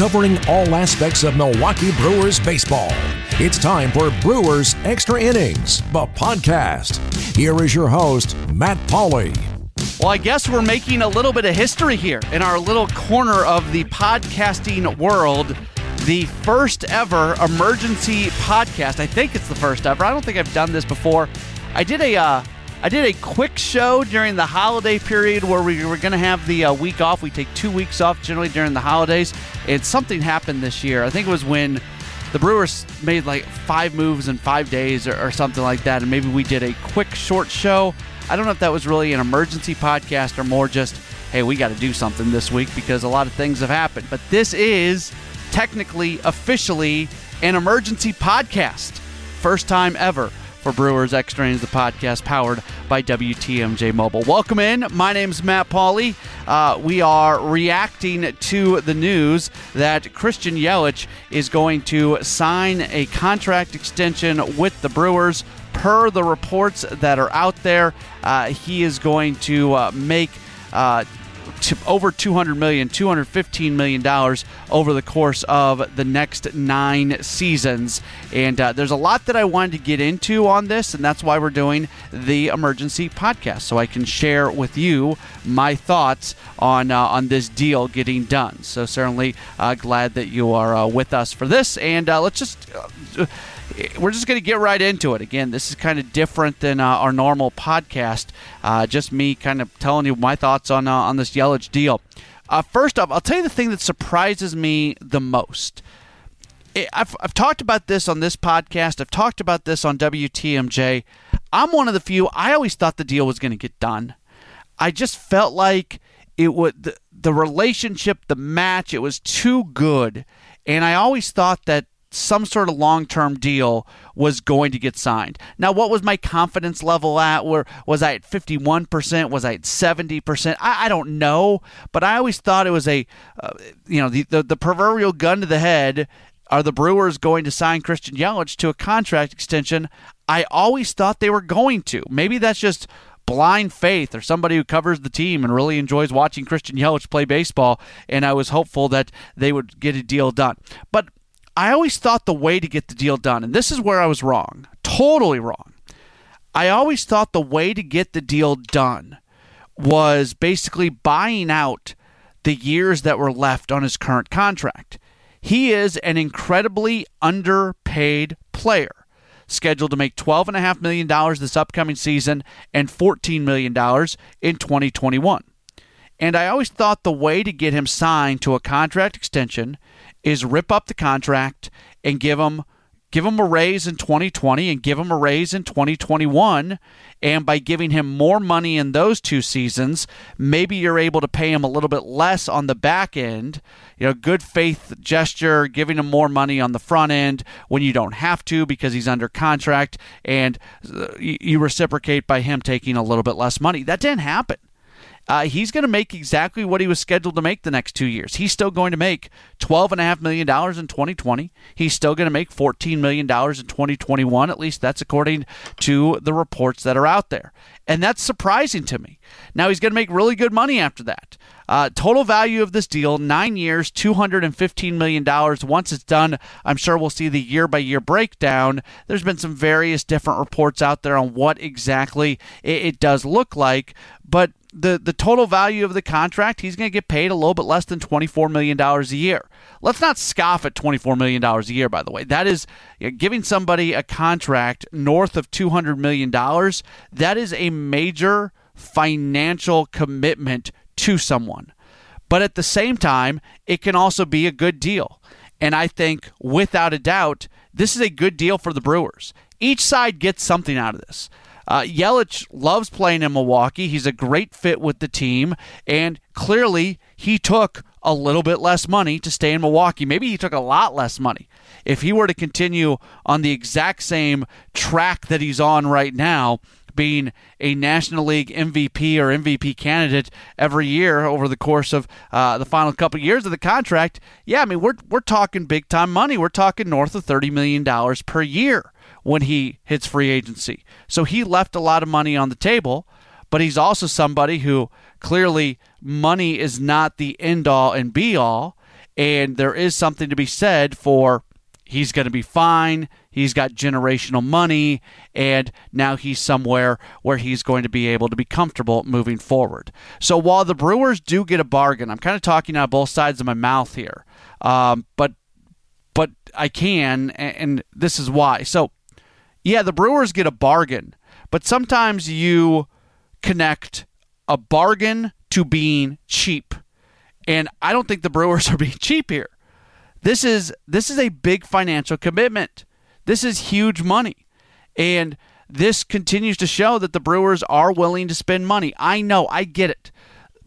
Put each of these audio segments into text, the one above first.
covering all aspects of Milwaukee Brewers baseball. It's time for Brewers Extra Innings, the podcast. Here is your host, Matt Pauley. Well, I guess we're making a little bit of history here in our little corner of the podcasting world. The first ever emergency podcast. I think it's the first ever. I don't think I've done this before. I did a uh, I did a quick show during the holiday period where we were going to have the uh, week off. We take two weeks off generally during the holidays. And something happened this year. I think it was when the Brewers made like five moves in five days or, or something like that. And maybe we did a quick, short show. I don't know if that was really an emergency podcast or more just, hey, we got to do something this week because a lot of things have happened. But this is technically, officially, an emergency podcast. First time ever for Brewers Extra Innings, the podcast powered by WTMJ Mobile. Welcome in. My name is Matt Pauley. Uh, we are reacting to the news that Christian Yelich is going to sign a contract extension with the Brewers. Per the reports that are out there, uh, he is going to uh, make uh, over 200 million 215 million dollars over the course of the next nine seasons. And uh, there's a lot that i wanted to get into on this and that's why we're doing the emergency podcast so i can share with you my thoughts on uh, on this deal getting done. So certainly uh, glad that you are uh, with us for this. And uh, let's just uh, we're just going to get right into it. Again, this is kind of different than uh, our normal podcast. Uh, just me kind of telling you my thoughts on uh, on this Yelich deal. Uh, first off, I'll tell you the thing that surprises me the most. I've, I've talked about this on this podcast. I've talked about this on WTMJ. I'm one of the few. I always thought the deal was going to get done. I just felt like it would the, the relationship, the match, it was too good, and I always thought that some sort of long term deal was going to get signed. Now, what was my confidence level at? Where was I at 51%? Was I at 70%? I, I don't know, but I always thought it was a, uh, you know, the, the, the proverbial gun to the head. Are the Brewers going to sign Christian Yelich to a contract extension? I always thought they were going to. Maybe that's just blind faith or somebody who covers the team and really enjoys watching Christian Yelich play baseball. And I was hopeful that they would get a deal done. But I always thought the way to get the deal done, and this is where I was wrong, totally wrong. I always thought the way to get the deal done was basically buying out the years that were left on his current contract. He is an incredibly underpaid player, scheduled to make $12.5 million this upcoming season and $14 million in 2021. And I always thought the way to get him signed to a contract extension is rip up the contract and give him give him a raise in 2020 and give him a raise in 2021 and by giving him more money in those two seasons maybe you're able to pay him a little bit less on the back end. You know good faith gesture giving him more money on the front end when you don't have to because he's under contract and uh, you reciprocate by him taking a little bit less money. That didn't happen uh, he's going to make exactly what he was scheduled to make the next two years. He's still going to make $12.5 million in 2020. He's still going to make $14 million in 2021. At least that's according to the reports that are out there. And that's surprising to me. Now, he's going to make really good money after that. Uh, total value of this deal, nine years, $215 million. Once it's done, I'm sure we'll see the year by year breakdown. There's been some various different reports out there on what exactly it, it does look like. But the, the total value of the contract, he's going to get paid a little bit less than $24 million a year. Let's not scoff at $24 million a year, by the way. That is you know, giving somebody a contract north of $200 million. That is a major financial commitment to someone. But at the same time, it can also be a good deal. And I think, without a doubt, this is a good deal for the Brewers. Each side gets something out of this. Uh, Yelich loves playing in Milwaukee. He's a great fit with the team, and clearly he took a little bit less money to stay in Milwaukee. Maybe he took a lot less money. If he were to continue on the exact same track that he's on right now, being a National League MVP or MVP candidate every year over the course of uh, the final couple of years of the contract, yeah, I mean we're we're talking big time money. We're talking north of thirty million dollars per year when he hits free agency. So he left a lot of money on the table, but he's also somebody who clearly money is not the end all and be all. And there is something to be said for he's going to be fine. He's got generational money, and now he's somewhere where he's going to be able to be comfortable moving forward. So while the Brewers do get a bargain, I'm kind of talking out both sides of my mouth here, um, but but I can, and, and this is why. So yeah, the Brewers get a bargain, but sometimes you connect a bargain to being cheap. And I don't think the Brewers are being cheap here. This is this is a big financial commitment. This is huge money. And this continues to show that the Brewers are willing to spend money. I know, I get it.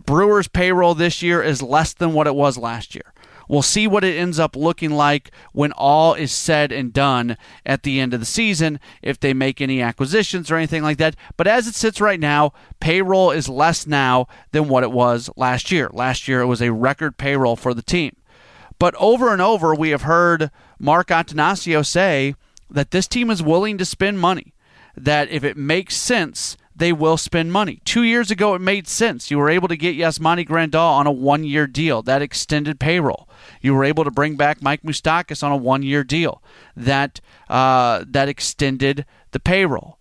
Brewers payroll this year is less than what it was last year. We'll see what it ends up looking like when all is said and done at the end of the season, if they make any acquisitions or anything like that. But as it sits right now, payroll is less now than what it was last year. Last year, it was a record payroll for the team. But over and over, we have heard Mark Attanasio say that this team is willing to spend money, that if it makes sense, they will spend money. Two years ago, it made sense. You were able to get Yasmani Grandal on a one year deal that extended payroll. You were able to bring back Mike Moustakas on a one year deal that, uh, that extended the payroll.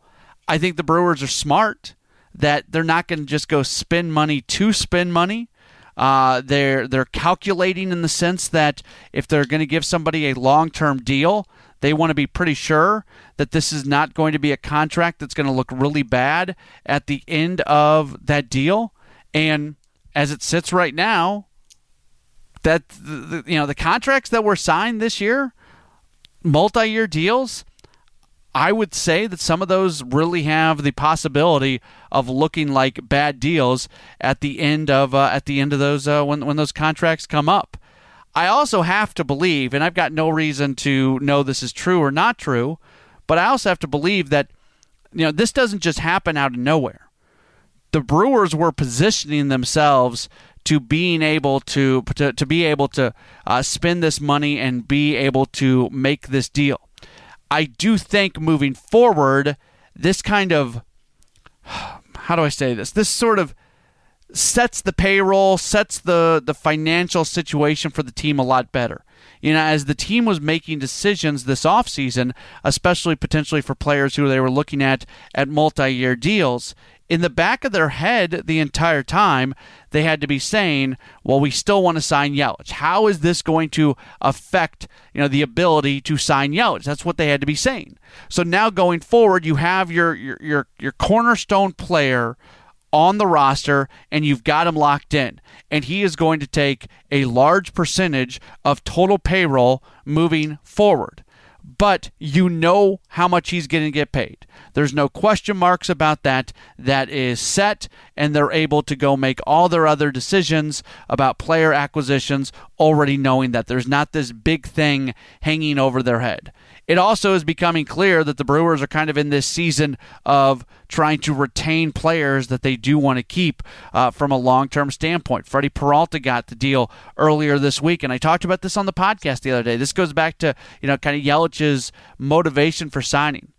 I think the Brewers are smart that they're not going to just go spend money to spend money. Uh, they're they're calculating in the sense that if they're going to give somebody a long term deal, they want to be pretty sure that this is not going to be a contract that's going to look really bad at the end of that deal. And as it sits right now, that you know the contracts that were signed this year, multi-year deals, I would say that some of those really have the possibility of looking like bad deals at the end of uh, at the end of those uh, when when those contracts come up. I also have to believe, and I've got no reason to know this is true or not true, but I also have to believe that you know this doesn't just happen out of nowhere. The Brewers were positioning themselves to being able to to, to be able to uh, spend this money and be able to make this deal. I do think moving forward, this kind of how do I say this? This sort of sets the payroll, sets the the financial situation for the team a lot better. You know, as the team was making decisions this offseason, especially potentially for players who they were looking at at multi-year deals, in the back of their head the entire time, they had to be saying, "Well, we still want to sign Yelich. How is this going to affect, you know, the ability to sign Yelich?" That's what they had to be saying. So now going forward, you have your your your, your cornerstone player on the roster and you've got him locked in. And he is going to take a large percentage of total payroll moving forward. But you know how much he's going to get paid. There's no question marks about that. That is set, and they're able to go make all their other decisions about player acquisitions, already knowing that there's not this big thing hanging over their head it also is becoming clear that the Brewers are kind of in this season of trying to retain players that they do want to keep uh, from a long term standpoint. Freddie Peralta got the deal earlier this week, and I talked about this on the podcast the other day. This goes back to, you know, kind of Yelich's motivation for signing.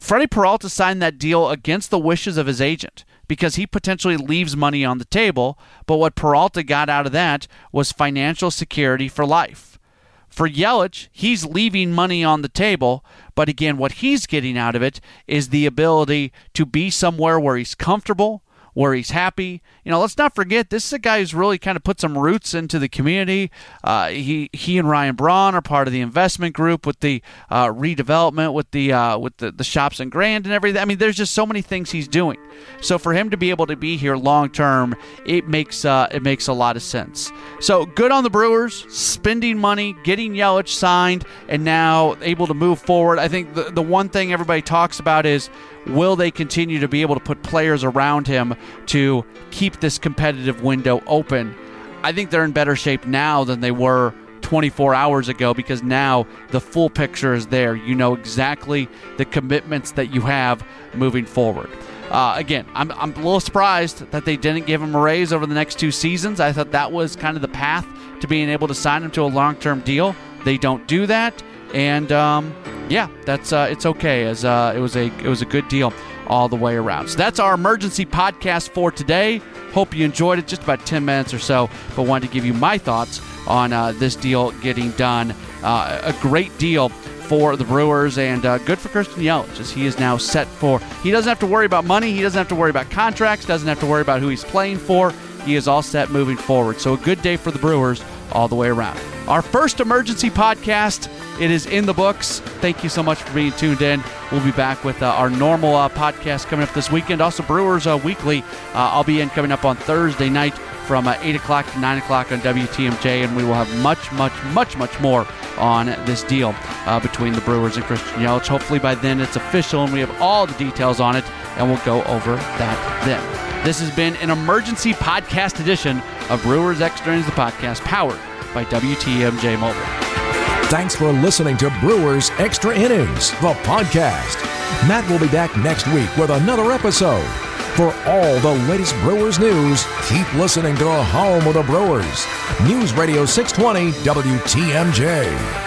Freddie Peralta signed that deal against the wishes of his agent because he potentially leaves money on the table, but what Peralta got out of that was financial security for life. For Yelich, he's leaving money on the table, but again, what he's getting out of it is the ability to be somewhere where he's comfortable, where he's happy. You know, let's not forget this is a guy who's really kind of put some roots into the community. Uh, he he and Ryan Braun are part of the investment group with the uh, redevelopment, with the uh, with the, the shops in Grand and everything. I mean, there's just so many things he's doing. So for him to be able to be here long term, it makes uh, it makes a lot of sense. So good on the Brewers, spending money, getting Yelich signed, and now able to move forward. I think the the one thing everybody talks about is will they continue to be able to put players around him to keep this competitive window open? I think they're in better shape now than they were 24 hours ago because now the full picture is there. You know exactly the commitments that you have moving forward. Uh, again, I'm, I'm a little surprised that they didn't give him a raise over the next two seasons. I thought that was kind of the path to being able to sign him to a long term deal. They don't do that and um, yeah, that's uh, it's okay as uh, it was a it was a good deal all the way around. So that's our emergency podcast for today. Hope you enjoyed it, just about 10 minutes or so, but wanted to give you my thoughts on uh, this deal getting done. Uh, a great deal for the Brewers and uh, good for Christian Yelich as he is now set for. He doesn't have to worry about money. He doesn't have to worry about contracts. Doesn't have to worry about who he's playing for. He is all set moving forward. So a good day for the Brewers all the way around. Our first emergency podcast. It is in the books. Thank you so much for being tuned in. We'll be back with uh, our normal uh, podcast coming up this weekend. Also, Brewers uh, Weekly. Uh, I'll be in coming up on Thursday night from uh, 8 o'clock to 9 o'clock on WTMJ, and we will have much, much, much, much more on this deal uh, between the Brewers and Christian Yelich. Hopefully, by then it's official and we have all the details on it, and we'll go over that then. This has been an emergency podcast edition of Brewers Extra Innings, the podcast powered by WTMJ Mobile. Thanks for listening to Brewers Extra Innings, the podcast. Matt will be back next week with another episode. For all the latest Brewers news, keep listening to Home of the Brewers. News Radio 620 WTMJ.